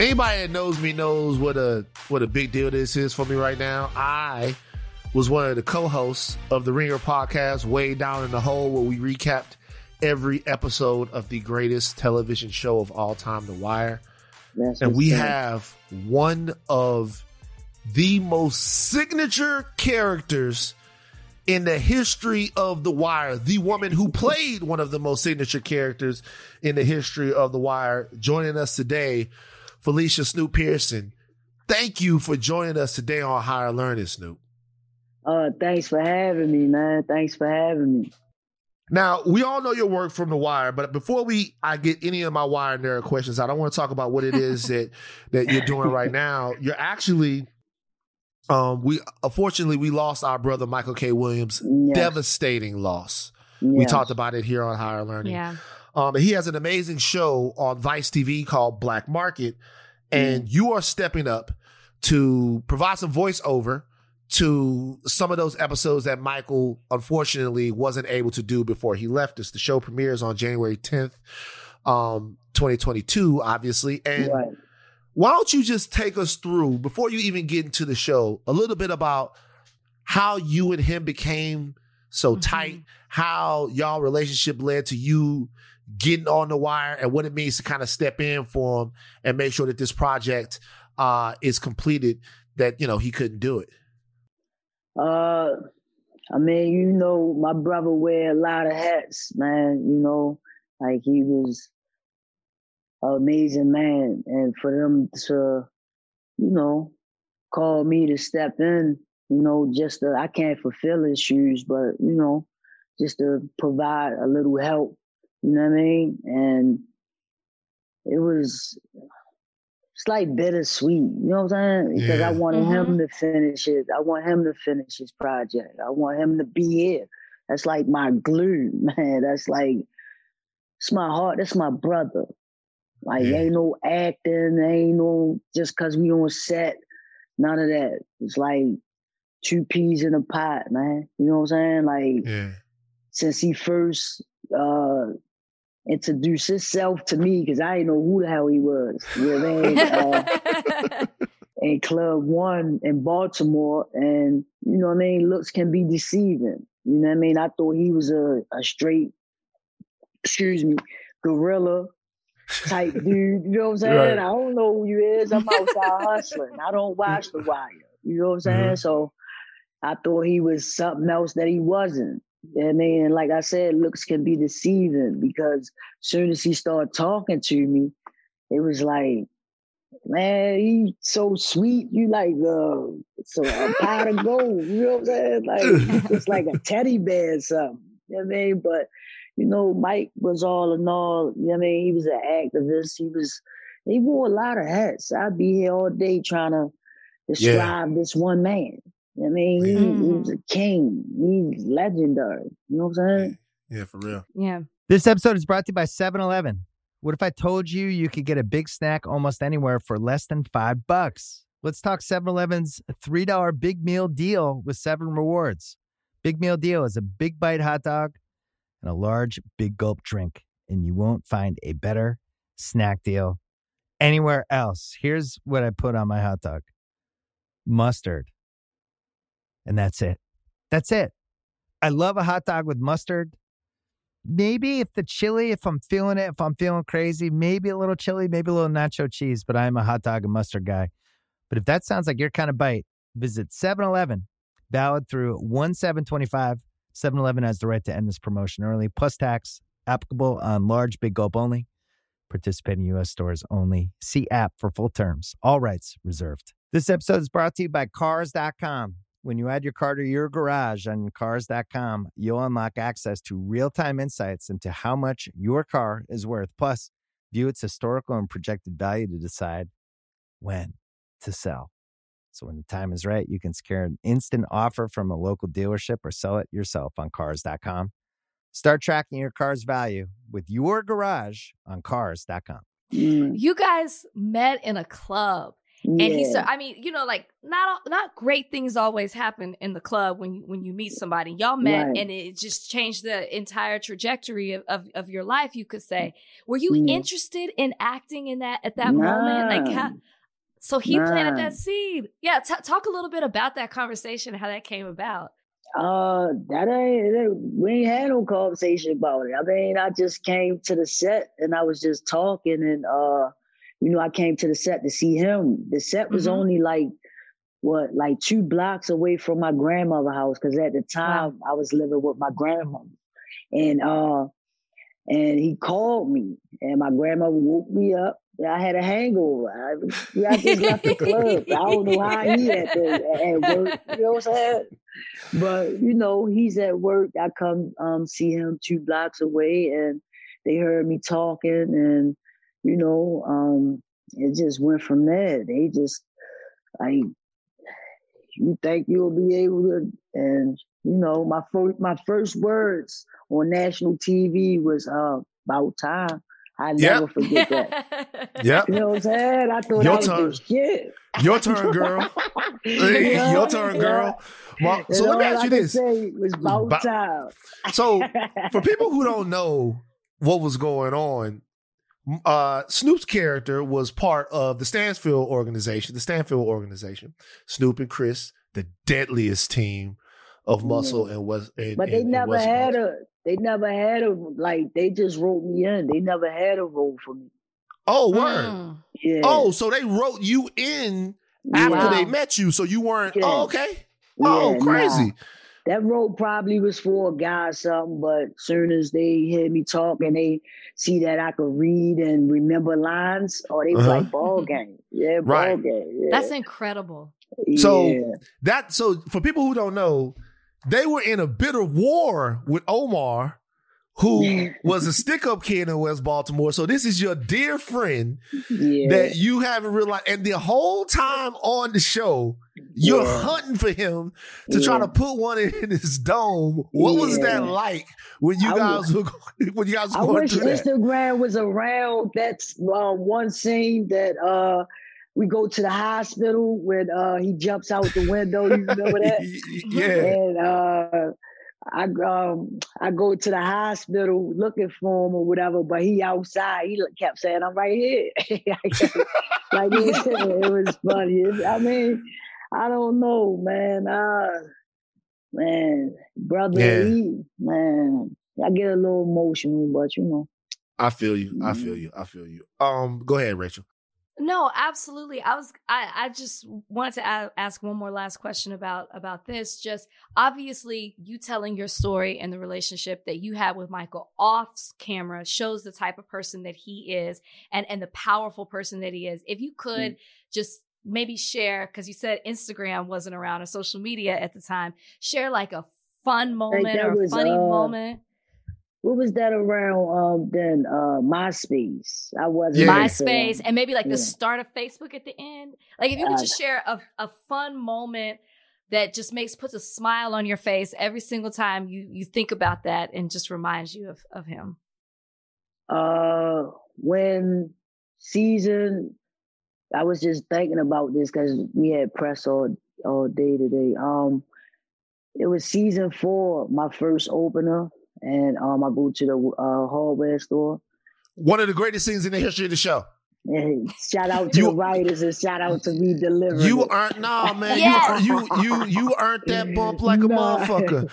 Anybody that knows me knows what a what a big deal this is for me right now. I was one of the co-hosts of the Ringer podcast, way down in the hole, where we recapped every episode of the greatest television show of all time, The Wire. That's and we have one of the most signature characters in the history of The Wire. The woman who played one of the most signature characters in the history of The Wire, joining us today, Felicia Snoop Pearson. Thank you for joining us today on Higher Learning, Snoop. Uh, thanks for having me, man. Thanks for having me. Now, we all know your work from The Wire, but before we I get any of my Wire nerd questions out, I don't want to talk about what it is that that you're doing right now. You're actually um we unfortunately we lost our brother Michael K. Williams. Yes. Devastating loss. We talked about it here on Higher Learning. Yeah. Um, he has an amazing show on Vice TV called Black Market, and you are stepping up to provide some voiceover to some of those episodes that Michael unfortunately wasn't able to do before he left us. The show premieres on January 10th, um, 2022, obviously. And Right. why don't you just take us through, before you even get into the show, a little bit about how you and him became so Mhm. tight, how y'all relationship led to you getting on the wire, and what it means to kind of step in for him and make sure that this project uh, is completed. That you know he couldn't do it. Uh, I mean, you know, my brother wear a lot of hats, man. You know, like he was an amazing man, and for them to, you know, call me to step in, you know, just to, I can't fulfill his shoes, but you know, just to provide a little help. You know what I mean? And it was. It's like bittersweet, you know what I'm saying? Because I Yeah. wanted him to finish it. I want him to finish his project. I want him to be here. That's like my glue, man. That's like it's my heart. That's my brother. Like Yeah. ain't no acting, ain't no just cause we on set. None of that. It's like two peas in a pot, man. You know what I'm saying? Like Yeah, since he first uh introduced himself to me, because I didn't know who the hell he was. You know what I mean? Uh, in Club One in Baltimore, and you know what I mean. Looks can be deceiving. You know what I mean. I thought he was a, a straight, excuse me, gorilla type dude. You know what I'm saying? Right. I don't know who you is. I'm outside hustling. I don't watch The Wire. You know what I'm saying? Mhm. So I thought he was something else that he wasn't. I mean, like I said, looks can be deceiving because soon as he started talking to me, it was like, man, he so sweet. You like uh, so a pot of gold. You know what I'm saying? Like it's like a teddy bear or something. You know what I mean? But you know, Mike was all in all. You know what I mean? He was an activist. He was. He wore a lot of hats. I'd be here all day trying to describe this one man. You know what I mean? He, he was mm-hmm. a king. He's legendary. You know what I'm saying? yeah, for real. yeah. This episode is brought to you by 7 Eleven. What if I told you you could get a big snack almost anywhere for less than five bucks? Let's talk 7 Eleven's $3 big meal deal with seven rewards. Big meal deal is a big bite hot dog and a large big gulp drink, and you won't find a better snack deal anywhere else. Here's what I put on my hot dog mustard. And that's it. That's it. I love a hot dog with mustard maybe if the chili, if I'm feeling it, if I'm feeling crazy, maybe a little chili, maybe a little nacho cheese, but I'm a hot dog and mustard guy. But if that sounds like your kind of bite, visit 7 Eleven, valid through 1 7 25. 7 Eleven has the right to end this promotion early, plus tax, applicable on large, big gulp only. Participating U.S. stores only. See app for full terms. All rights reserved. This episode is brought to you by Cars.com. When you add your car to your garage on Cars.com, you'll unlock access to real time insights into how much your car is worth. Plus, view its historical and projected value to decide when to sell. So when the time is right, you can secure an instant offer from a local dealership or sell it yourself on Cars.com. Start tracking your car's value with your garage on Cars.com. Mm. You guys met in a club Yeah. And he said, I mean, you know, like not not great things always happen in the club when you when you meet somebody. Y'all met right. and it just changed the entire trajectory of, of, of your life, you could say. Were you yeah. interested in acting in that at that moment? Like how so he planted that seed. Yeah, t- talk a little bit about that conversation, how that came about. Uh, that ain't we ain't had no conversation about it. I mean, I just came to the set and I was just talking, and uh, you know, I came to the set to see him. The set was mm-hmm. only like what, like two blocks away from my grandmother's house, because at the time wow. I was living with my grandmother, and uh, and he called me, and my grandmother woke me up I had a hangover. I, I just left the club. I don't know how he had to, at work. You know what I'm saying? But you know, he's at work. I come um, see him two blocks away, and they heard me talking, and you know, um, it just went from there. They just like, you think you'll be able to, and you know, my first my first words on national TV was uh, about time. I never yep. forget that. yep. You know what I'm saying? I thought Your turn. shit. Your turn, girl. Your turn, girl. Well, so let me ask you this. It was about time. so for people who don't know what was going on, uh, Snoop's character was part of the Stansfield organization, the Stanfield organization. Snoop and Chris, the deadliest team of muscle and West. And, but they and, never and had a they never had a like they just wrote me in. They never had a role for me. Oh, word. Mm. Yeah. Oh, so they wrote you in after wow. they met you, so you weren't. Yeah. Oh, okay. Yeah, oh, crazy. Nah. That role probably was for a guy or something, but soon as they hear me talk and they see that I could read and remember lines, or oh, they uh-huh. like ball game. Yeah, ball right. game. Yeah. That's incredible. So that so for people who don't know, they were in a bitter war with Omar, who was a stick up kid in West Baltimore. So this is your dear friend yeah. that you haven't realized. And the whole time on the show, you're yeah. hunting for him to yeah. try to put one in his dome. What was that like when you guys were when you guys were I wish Instagram was around. That's uh, one scene that uh we go to the hospital when uh, he jumps out the window. You remember that? yeah. And uh, I um I go to the hospital looking for him or whatever, but he outside. He kept saying, "I'm right here." like it, it, was funny. I mean, I don't know, man. Uh, man, brother, yeah. he, man, I get a little emotional, but you know. I feel you. I feel mm-hmm. you. I feel you. Um, go ahead, Rachel. No, absolutely. I was I I just wanted to ask one more last question about about this. Just obviously you telling your story and the relationship that you had with Michael off camera shows the type of person that he is and and the powerful person that he is. If you could mm. just maybe share cuz you said Instagram wasn't around or social media at the time, share like a fun moment like or a funny uh, moment what was that around um then uh MySpace? I wasn't yeah. MySpace and maybe like yeah. the start of Facebook at the end. Like if you could uh, just share a, a fun moment that just makes puts a smile on your face every single time you you think about that and just reminds you of of him. Uh when season I was just thinking about this because we had press all all day today. Um it was season four, my first opener and um, I go to the uh, hardware store. One of the greatest things in the history of the show. And shout out to you, the writers and shout out to me delivering. You aren't nah man. yes. You you you you earned that bump like a nah. motherfucker.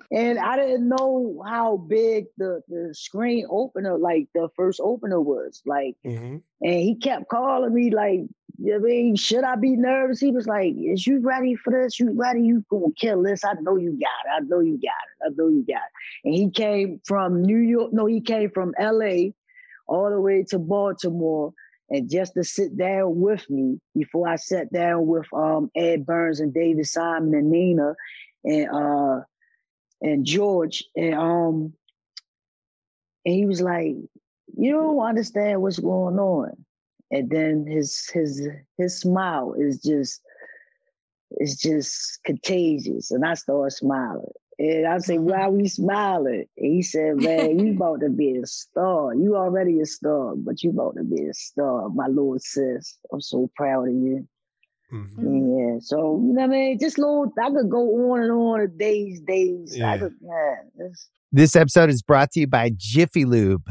and I didn't know how big the, the screen opener, like the first opener was. Like mm-hmm. and he kept calling me like you know I mean, should I be nervous? He was like, Is you ready for this? You ready? You gonna kill this? I know you got it. I know you got it. I know you got it. And he came from New York. No, he came from LA all the way to Baltimore. And just to sit down with me before I sat down with um, Ed Burns and David Simon and Nina and uh, and George and um and he was like, You don't understand what's going on and then his his his smile is just it's just contagious and i start smiling And I say, why are we smiling? And he said, man, you about to be a star. You already a star, but you about to be a star, my little sis. I'm so proud of you. Mm-hmm. Yeah. So, you know what I mean? Just little, I could go on and on days, days. Yeah. I could, man, this episode is brought to you by Jiffy Lube.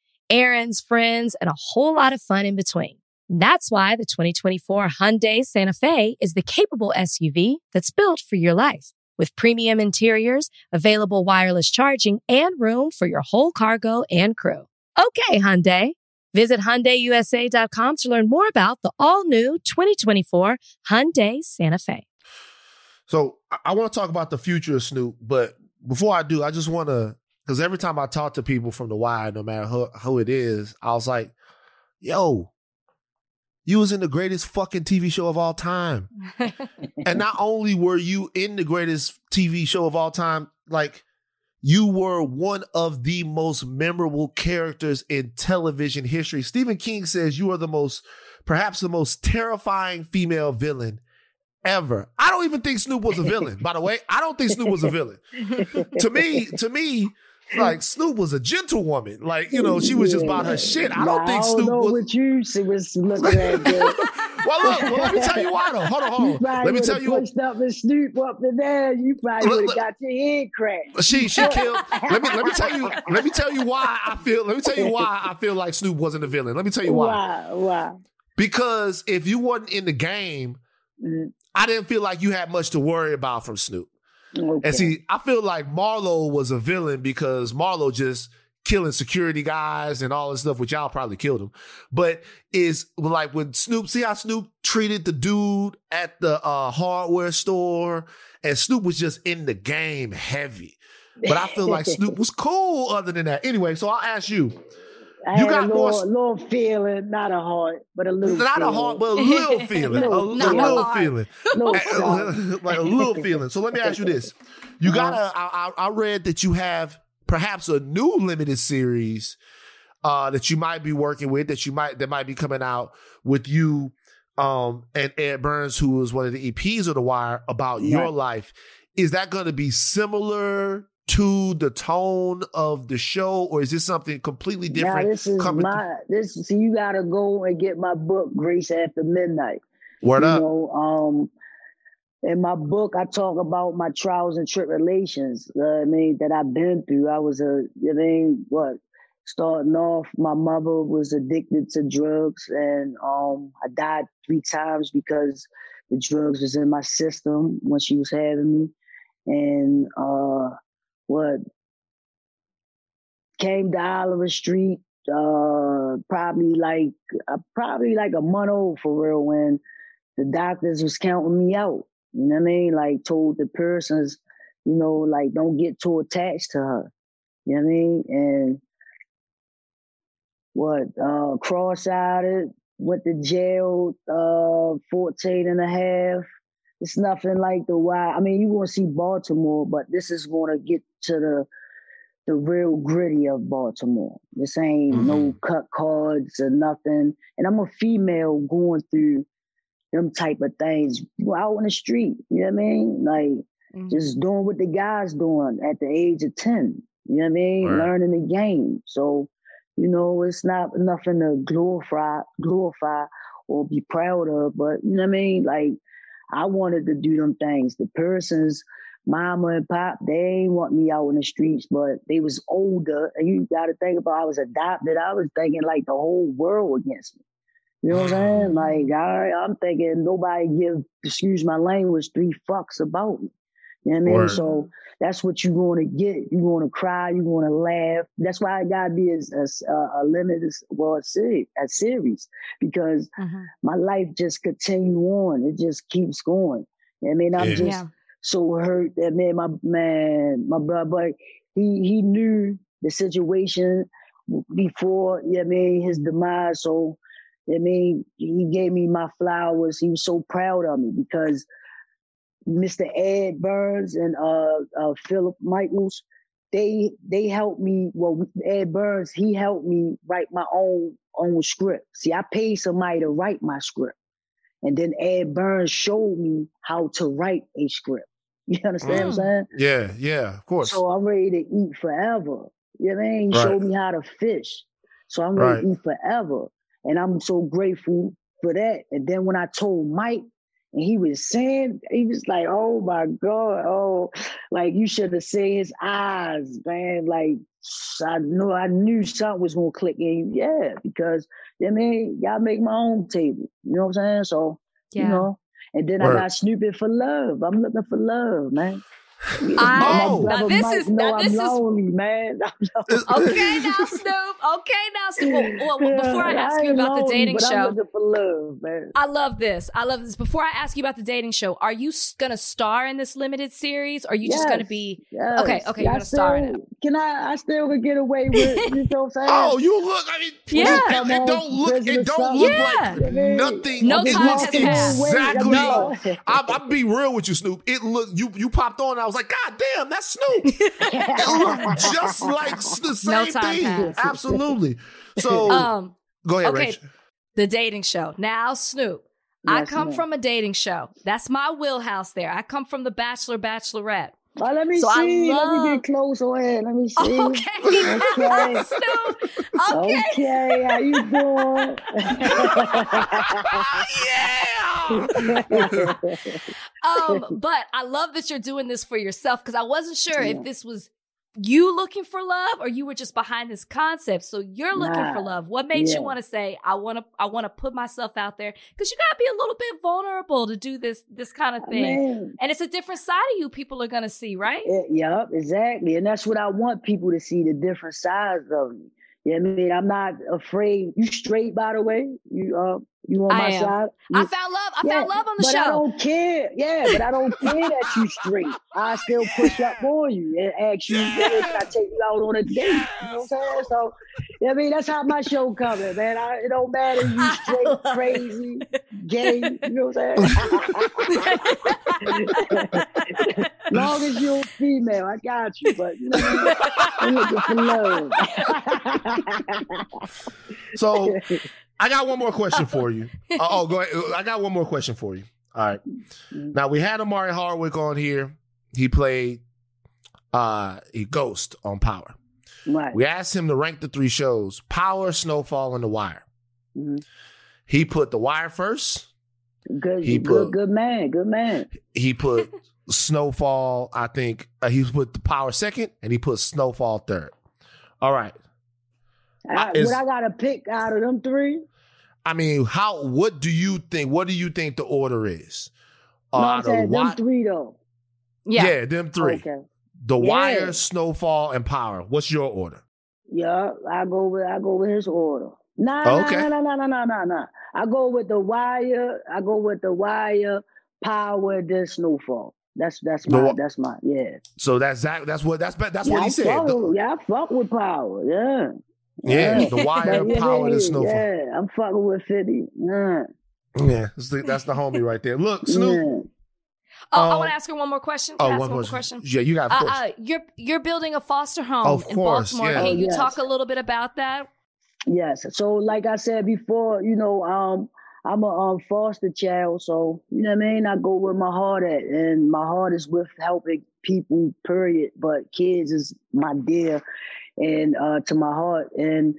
errands, friends, and a whole lot of fun in between. That's why the 2024 Hyundai Santa Fe is the capable SUV that's built for your life. With premium interiors, available wireless charging, and room for your whole cargo and crew. Okay, Hyundai. Visit HyundaiUSA.com to learn more about the all-new 2024 Hyundai Santa Fe. So I want to talk about the future of Snoop, but before I do, I just want to, because every time I talk to people from the wire, no matter who, who it is, I was like, yo, you was in the greatest fucking TV show of all time. and not only were you in the greatest TV show of all time, like you were one of the most memorable characters in television history. Stephen King says you are the most, perhaps the most terrifying female villain ever. I don't even think Snoop was a villain, by the way. I don't think Snoop was a villain. to me, to me, like Snoop was a gentlewoman. Like, you know, she was just about her shit. I don't think I don't Snoop know was what you she was looking at. well, look, well, let me tell you why though. Hold on, hold on. Let me tell you. Pushed up and Snoop up in there, you probably would have got your head cracked. She she killed. let me let me tell you. Let me tell you why I feel. Let me tell you why I feel like Snoop wasn't a villain. Let me tell you why. Why? Why? Because if you wasn't in the game, mm-hmm. I didn't feel like you had much to worry about from Snoop. Okay. And see, I feel like Marlo was a villain because Marlo just killing security guys and all this stuff, which y'all probably killed him. But is like when Snoop, see how Snoop treated the dude at the uh, hardware store, and Snoop was just in the game heavy. But I feel like Snoop was cool other than that. Anyway, so I'll ask you. I you got a little, more, little feeling, not a heart, but a little. Feeling. Not feeling. a heart, but a little feeling, a, little, little feeling, like a little feeling. So let me ask you this: You got a? I, I read that you have perhaps a new limited series uh, that you might be working with, that you might that might be coming out with you um, and Ed Burns, who was one of the EPs of The Wire, about yeah. your life. Is that going to be similar to the tone of the show, or is this something completely different? Now, this is my this. So you got to go and get my book, Grace After Midnight. Word you up. Know, um, in my book, I talk about my trials and tribulations. Uh, I mean, that I've been through. I was a, I mean, what? Starting off, my mother was addicted to drugs, and um, I died three times because the drugs was in my system when she was having me, and uh, what came to Oliver Street uh probably like uh, probably like a month old for real when the doctors was counting me out. You know what I mean? Like told the persons, you know, like don't get too attached to her. You know what I mean? And what uh cross-eyed, went to jail uh 14 and a half it's nothing like the why. I mean, you're gonna see Baltimore, but this is gonna get to the the real gritty of Baltimore. This ain't mm-hmm. no cut cards or nothing. And I'm a female going through them type of things out on the street. You know what I mean? Like mm-hmm. just doing what the guys doing at the age of 10. You know what I mean? Right. Learning the game. So, you know, it's not nothing to glorify glorify or be proud of, but you know what I mean? Like I wanted to do them things. The persons mama and pop, they want me out in the streets, but they was older. And you gotta think about I was adopted. I was thinking like the whole world against me. You know what I'm saying? Like, all right, I'm thinking nobody give, excuse my language, three fucks about me. You know what I mean? Word. So that's what you're going to get. You're going to cry. You're going to laugh. That's why it got to be a, a, a limited, well, a series, a series, because Mhm. my life just continue on. It just keeps going. You know what I mean, I'm Yeah. just Yeah. so hurt that man, my man, my brother, but he he knew the situation before, you know what I mean, his demise. So you know what I mean, he gave me my flowers. He was so proud of me because Mr. Ed Burns and uh, uh Philip Michaels, they they helped me. Well, Ed Burns, he helped me write my own own script. See, I paid somebody to write my script. And then Ed Burns showed me how to write a script. You understand what I'm Mm. saying? Yeah, yeah, of course. So I'm ready to eat forever. You know what I mean? He Right. showed me how to fish. So I'm ready Right. to eat forever. And I'm so grateful for that. And then when I told Mike, he was saying, he was like, oh my God, oh, like you should have seen his eyes, man. Like I knew I knew something was gonna click in. Yeah, because you know what I mean, y'all make my own table. You know what I'm saying? So, Yeah. you know. And then Word. I got Snoopy for love. I'm looking for love, man. I- My Oh. now this Mike is- know now I'm this is- lonely, man. Okay, now Snoop. Okay, now Snoop. Well, well, before I Yeah, ask you ain't about the dating show, for love, man. I love this. I love this. Before I ask you about the dating show, are you gonna star in this limited series? Or are you just gonna be? yes. Okay, okay, you're I gonna star in still- Can I? I still could get away with. You know what I'm saying? Oh, you look. I mean, Yeah. it, Come it don't look. It don't look Yeah. like nothing. No it time looks has passed. exactly. No. I, I'll be real with you, Snoop. It look you. You popped on. I was like, God damn, that's Snoop. it looked just like s- the No same time thing. passed. Absolutely. So Um, go ahead, okay. Rach. the dating show. Now, Snoop. I come ma'am. from a dating show. That's my wheelhouse. There. I come from the Bachelor, Bachelorette. Oh, let me So I see. Let me get close on it. Let me see. Okay, Okay. Snoop. Okay. Okay, how you doing? yeah. um, but I love that you're doing this for yourself because I wasn't sure Yeah. if this was you looking for love or you were just behind this concept. So you're looking for love. What made Yeah. you want to say I want to I want to put myself out there because you got to be a little bit vulnerable to do this this kind of thing. Man, And it's a different side of you people are going to see, right? it, yup, exactly. And that's what I want people to see the different sides of me. You know I mean? I'm not afraid. You straight, by the way. You uh, you on I my am. side. I found love. I Yeah, found love on the show. but I don't care. Yeah, but I don't care that you straight. I still push up for you and ask you, Yeah. "Hey, I take you out on a date? You know what I'm saying? So, I mean, that's how my show coming, man. I, it don't matter if you straight, crazy, gay. You know what I'm saying? Long as you're female, I got you. But you know, what I mean? I'm looking for love. So I got one more question for you. Uh, oh, go ahead. I got one more question for you. All right. Now we had Omari Hardwick on here. He played uh a ghost on Power. right. We asked him to rank the three shows: Power, Snowfall, and The Wire. Mhm. He put The Wire first. Good, He good, put- good man, good man. He put Snowfall. I think uh, he put the Power second, and he put Snowfall third. All right. I, is- what I got to pick out of them three? I mean, how? What do you think? What do you think the order is? Uh, no, I'm out of them three though. yeah. yeah. them three. Okay. The Yeah. Wire, Snowfall, and Power. What's your order? Yeah, I go with I go with his order. Nah, Okay. nah, nah, nah, nah, nah, nah, nah. I go with the wire. I go with the wire, power, then snowfall. That's that's my wa- that's my yeah. So that's that. That's what that's that's yeah, what I he said. Fuck The- yeah, I fuck with power. Yeah. Yeah, the Wire, But yeah, Power, yeah, and Snowfall. Yeah, I'm fucking with Fifty. Yeah. Yeah, that's the, that's the homie right there. Look, Snoop. yeah. Oh, I Um, want to ask her one more question. Oh, Can I ask one one more more question. Yeah, you got. Of uh, uh, you're you're building a foster home Of in course, Baltimore. yeah. Can you Oh, yes. talk a little bit about that? Yes. So, like I said before, you know, um, I'm a um, foster child, so you know what I mean. I go where my heart at, and my heart is with helping people. Period. But kids is my dear, and uh, to my heart. And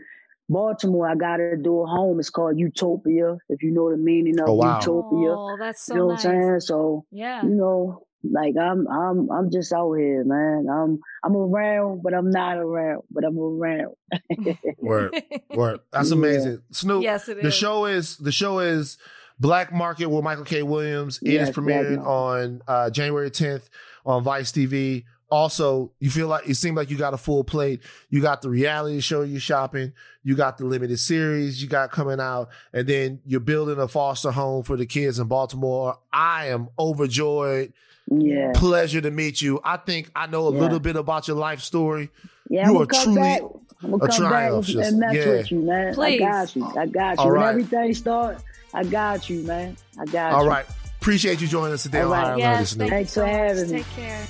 Baltimore, I got to do a home. It's called Utopia. If you know the meaning of Oh, wow. Utopia, Oh, that's so you know nice. what I'm saying. So Yeah. you know, like I'm, I'm, I'm just out here, man. I'm, I'm around, but I'm not around, but I'm around. Word, word. That's Yeah. amazing. Snoop, yes, it is. the show is the show is Black Market with Michael K. Williams. It is Yes, Black premiering on uh, January 10th on Vice TV. Also, you feel like it seemed like you got a full plate. You got the reality show you shopping, you got the limited series you got coming out, and then you're building a foster home for the kids in Baltimore. I am overjoyed. Yeah, Pleasure to meet you. I think I know a Yeah. little bit about your life story. yeah. You I'm are come truly back. I'm gonna a come back triumph, and, just- and mess yeah. with you, man. Please. I got you. I got you. All when right. everything start, I got you, man. I got All you. all right Appreciate you joining us today All on right. Higher Learning, yes, Snoop. thank you Thanks for having me. Take care.